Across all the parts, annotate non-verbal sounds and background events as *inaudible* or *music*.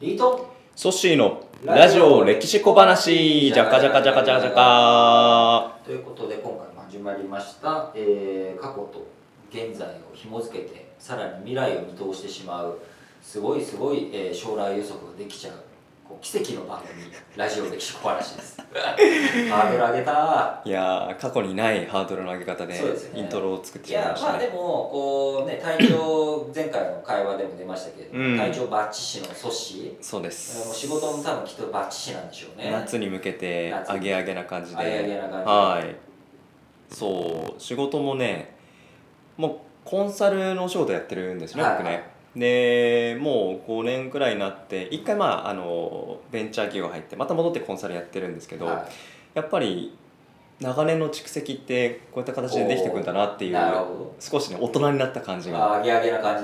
リート？ソッシーのラジオ歴史小話。じゃかじゃかじゃかじゃかじゃかということで今回も始まりました、えー過去と現在を紐付けてさらに未来を見通してしまうすごいすごい、えー将来予測ができちゃうこう奇跡の番組ラジオ歴史小話です。*laughs* ハードル上げた。いやー過去にないハードルの上げ方でイントロを作っていしまいやまあでましたねもこうね体調前回の会話でも出ましたけれども、うん。体調バッチシの阻止。そうでもうす仕事も多分きっとバッチシなんでしょうね。夏に向けて夏アゲアゲな感じで。アゲアゲな感じで。はい。そう仕事もねもうコンサルのお仕事やってるんですね、はい僕ねでもう5年くらいになって一回まああのベンチャー企業入ってまた戻ってコンサルやってるんですけど、はやっぱり長年の蓄積ってこういった形でできてくんだなっていう少しね大人になった感じどが、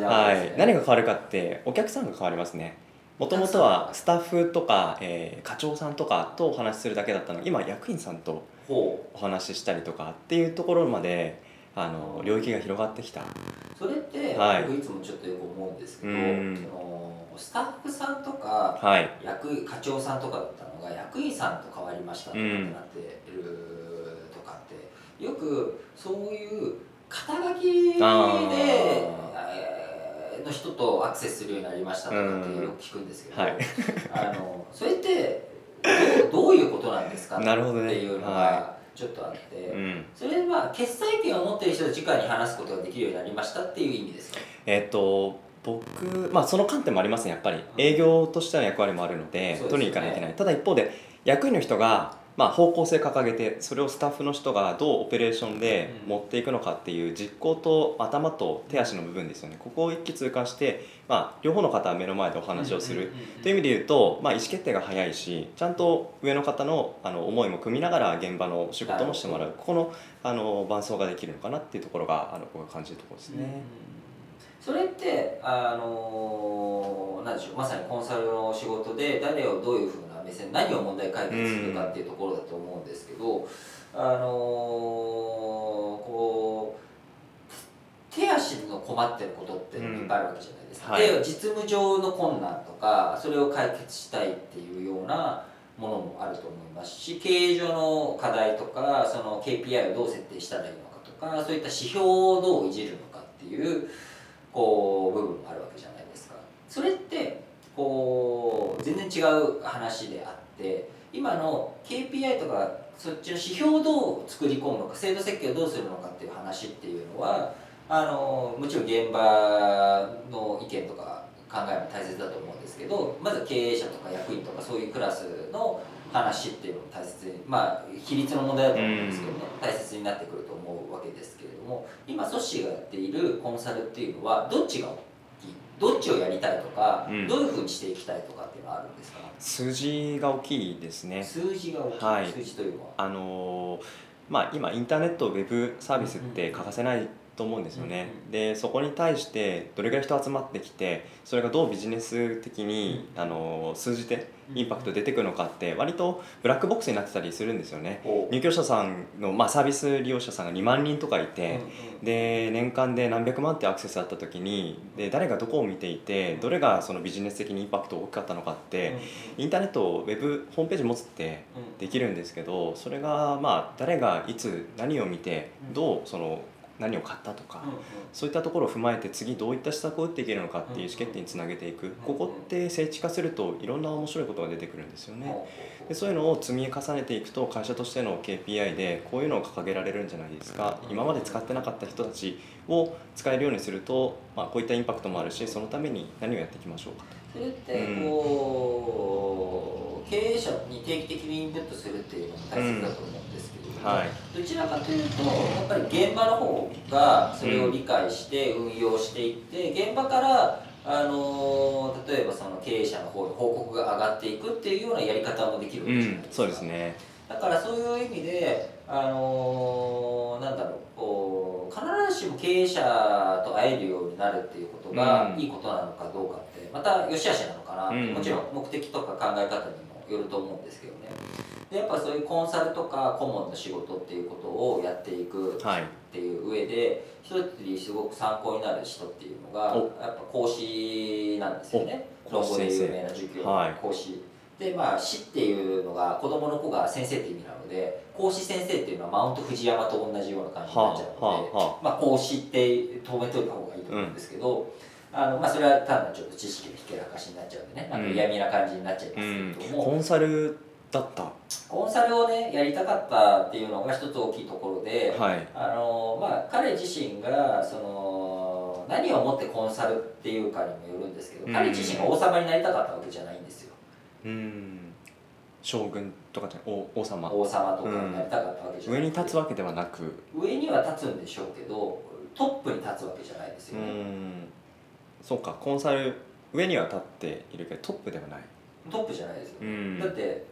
はい。何が変わるかってお客さんが変わりますね。もともとはスタッフとか、えー課長さんとかとお話しするだけだったのが今役員さんとほお話ししたりとかっていうところまであの領域が広がってきた。うそれって、はい。僕いつもちょっとよく思うんですけど、うん。そのスタッフさんとかはい。役課長さんとかだったのが役員さんと変わりましたとかってうんなってるとかってよくそういう肩書きでの人とアクセスするようになりましたとかってよく聞くんですけど、はい。あのそれってどうどういうことなんですかなるほどねっていうのが *laughs* はちょっとあって、うん。それは決裁権を持っている人と直に話すことができるようになりましたっていう意味ですか？えっ、と僕まあその観点もありますねやっぱり。営業としての役割もあるので取りに行かないといけない。ただ一方で役員の人がまあ方向性掲げてそれをスタッフの人がどうオペレーションでうん。持っていくのかっていう実行と頭と手足の部分ですよね。ここを一気通過して、まあ、両方の方は目の前でお話をする、という意味で言うと、まあ、意思決定が早いしちゃんと上の方のあの思いも組みながら現場の仕事もしてもらう。ここのあの伴走ができるのかなっていうところがあの僕が感じるところですね。それってあのなんでしょうまさにコンサルの仕事で誰をどういうふうな目線何を問題解決するかっていうところだと思うんですけど、あのこう手足の困ってることっていっぱいあるわけじゃないですか、うん。はい。で実務上の困難とかそれを解決したいっていうようなものもあると思いますし経営上の課題とかその KPI をどう設定したらいいのかとかそういった指標をどういじるのかっていうこう部分があるわけじゃないですか。それってこう全然違う話であって今の KPI とかそっちの指標をどう作り込むのか制度設計をどうするのかっていう話っていうのはあのもちろん現場の意見とか考えも大切だと思うんですけどまず経営者とか役員とかそういうクラスの話っていうのも大切にまあ比率の問題だと思うんですけどね、大切になってくると思うわけですけれども今ソッシーがやっているコンサルっていうのはどっちがどっちをやりたいとか、うん。どういうふうにしていきたいとかっていうのはあるんですか？数字が大きいですね。数字が大きい、はい。数字というのは。あのーまあ、今インターネットウェブサービスって欠かせないと思うんですよね、うん。でそこに対してどれぐらい人集まってきてそれがどうビジネス的に、あのー数字でインパクト出てくるのかって割とブラックボックスになってたりするんですよね。入居者さんの、まあ、サービス利用者さんが2万人とかいて、で年間で何百万ってアクセスあった時にで誰がどこを見ていてどれがそのビジネス的にインパクト大きかったのかって、インターネットウェブホームページ持つってできるんですけどそれがまあ誰がいつ何を見てうん。どうその何を買ったとかそういったところを踏まえて次どういった施策を打っていけるのかっていう意思決定につなげていく。ここって聖地化するといろんな面白いことが出てくるんですよね。でそういうのを積み重ねていくと会社としての KPI でこういうのを掲げられるんじゃないですか。今まで使ってなかった人たちを使えるようにすると、まあ、こういったインパクトもあるしそのために何をやっていきましょうかそれってうん。こう経営者に定期的にインプットするっていうのも大切だと思う。んですども、はい。どちらかというとやっぱり現場の方がそれを理解して運用していって現場からあの例えばその経営者の方に報告が上がっていくっていうようなやり方もできるわうけじゃないですか。ん。そうですね。だからそういう意味で、あのーなんだろうこう必ずしも経営者と会えるようになるっていうことがうん。いいことなのかどうかってまた良し悪しなのかなって、うん。もちろん目的とか考え方にもよると思うんですけどね。でやっぱそういうコンサルとか顧問の仕事っていうことをやっていくはい。っていう上で一つすごく参考になる人っていうのがお。やっぱ講師なんですよね。お。論語で有名な授業はい。の講師、でまあ師っていうのが子供の子が先生って意味なので講師先生っていうのはマウント富士山と同じような感じになっちゃうので、はあはあはまあ、講師って止めといた方がいいと思うんですけど、あのまあ、それは単なるちょっと知識のひけらかしになっちゃうんでね。なんか嫌味な感じになっちゃいますうんけれども、コンサルだった？コンサルをねやりたかったっていうのが一つ大きいところで、はい。あのまあ、彼自身がその何をもってコンサルっていうかにもよるんですけど、うん。彼自身が王様になりたかったわけじゃないんですよ。うん。将軍とかじゃ王王様。王様とかになりたかったわけじゃない、上に立つわけではなく。上には立つんでしょうけどトップに立つわけじゃないですうよね、んそうかコンサル上には立っているけどトップではない。トップじゃないですよ、うん。だって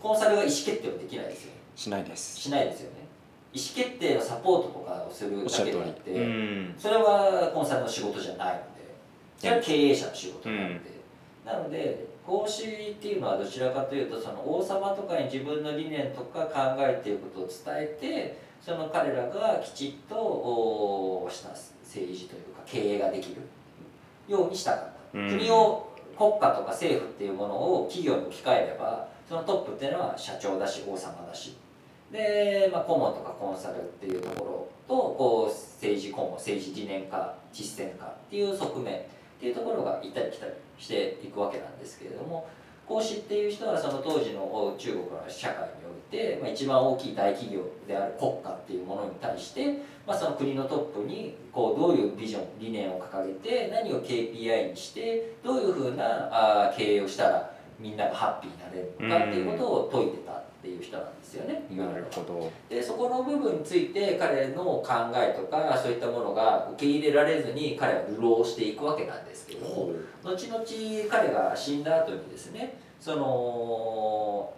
コンサルが意思決定はできないですよしないです。しないですよね。意思決定のサポートとかをするだけであって、りうん。それはコンサルの仕事じゃないのでそれは経営者の仕事なので、なので講師っていうのはどちらかというとその王様とかに自分の理念とか考えていることを伝えてその彼らがきちっとおした政治というか経営ができるようにしたかった、うん。国を国家とか政府っていうものを企業に置き換えればそのトップっていうのは社長だし王様だし。で、まあ、顧問とかコンサルっていうところとこう政治顧問政治理念家実践家っていう側面っていうところが行ったり来たりしていくわけなんですけれども孔子っていう人はその当時の中国の社会において、まあ、一番大きい大企業である国家っていうものに対して、まあ、その国のトップにこうどういうビジョン理念を掲げて何を KPI にしてどういうふうなあー経営をしたらみんながハッピーになれるのかっていうことを説いてたっていう人なんですよね。なるほど。でそこの部分について彼の考えとかそういったものが受け入れられずに彼は流浪していくわけなんですけれども後々彼が死んだ後にですねその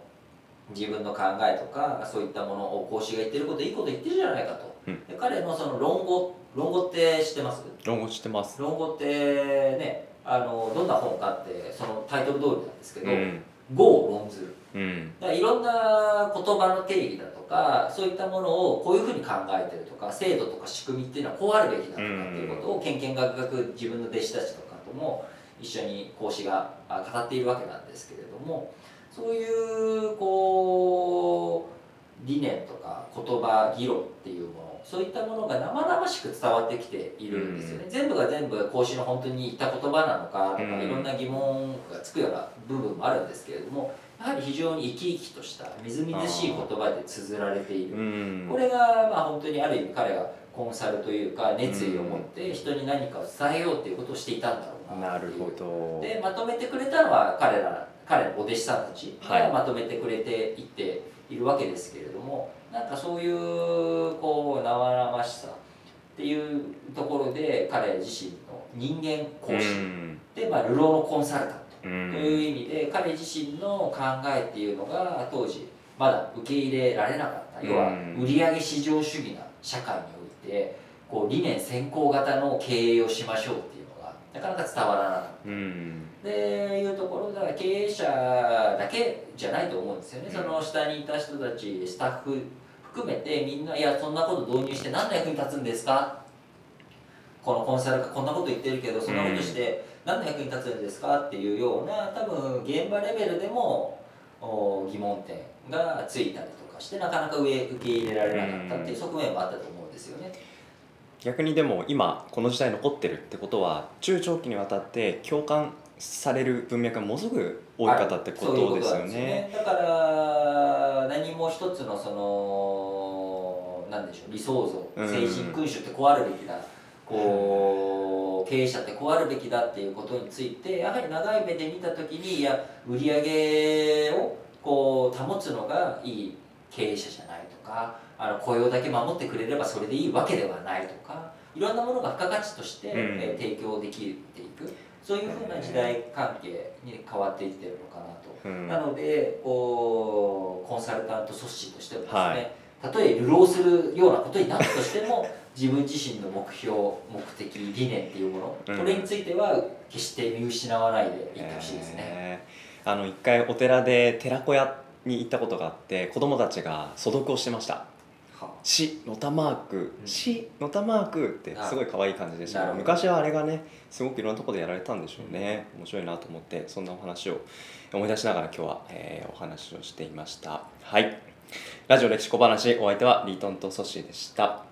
自分の考えとかそういったものを講師が言ってることいいこと言ってるじゃないかと、うん。で彼のその論語論語って知ってます？論語知ってます。論語ってねあのどんな本かってそのタイトル通りなんですけどうん「語を論ずる」うん。だからいろんな言葉の定義だとかそういったものをこういうふうに考えてるとか制度とか仕組みっていうのはこうあるべきだとかっていうことをけん。けんがくがく自分の弟子たちとかとも一緒に講師があ語っているわけなんですけれどもそういうこう理念とか言葉議論っていうものそういったものが生々しく伝わってきているんですよね、全部が全部講師の本当に言った言葉なのかとか、うん。いろんな疑問がつくような部分もあるんですけれどもやはり非常に生き生きとしたみずみずしい言葉で綴られている。うん。これがまあ本当にある意味彼がコンサルというか熱意を持って人に何かを伝えようっていうことをしていたんだろうななるほど。でまとめてくれたのは彼ら彼のお弟子さんたちはい。がまとめてくれていっているわけですけれども、なんかそういうこう生々しさっていうところで彼自身の人間講師、うん。で、まあ、流浪のコンサルタントうといんう意味で彼自身の考えっていうのが当時まだ受け入れられなかった要はうん売上至上主義な社会においてこう理念先行型の経営をしましょうっていうのがなかなか伝わらなかった。うんでいうところだから経営者だけじゃないと思うんですよね、うん。その下にいた人たちスタッフ含めてみんないやそんなこと導入して何の役に立つんですか？このコンサルがこんなこと言ってるけどそんなことして何の役に立つんですか？っていうような多分現場レベルでもお疑問点がついたりとかしてなかなか上受け入れられなかったっていう側面もあったと思うんですよね。逆にでも今この時代残ってるってことは中長期にわたって共感される文脈がものすごく多い方ってことですよそういうね。だから何も一つのそのなんでしょう理想像うん精神君主ってこうあるべきだこう経営者ってこうあるべきだっていうことについてやはり長い目で見た時にいや売り上げをこう保つのがいい経営者じゃないとかあの雇用だけ守ってくれればそれでいいわけではないとかいろんなものが付加価値として、うん。えー提供できていくそういうふうな時代関係に変わっていってるのかなと。うん。なのでこうコンサルタント組織としてもですね、はい。たとえ流浪するようなことになったとしても *laughs* 自分自身の目標目的理念っていうもの、うん。これについては決して見失わないでいってほしいですね。えー。あの一回お寺で寺子屋に行ったことがあって子供たちが素読をしてました。は「し」のたマーク。うん「し」のたマークってすごい可愛い感じでした。昔はあれがねすごくいろんなところでやられたんでしょうね。面白いなと思ってそんなお話を思い出しながら今日は、えーお話をしていました。はい。ラジオ歴史小話お相手はリートンとソッシーでした。はい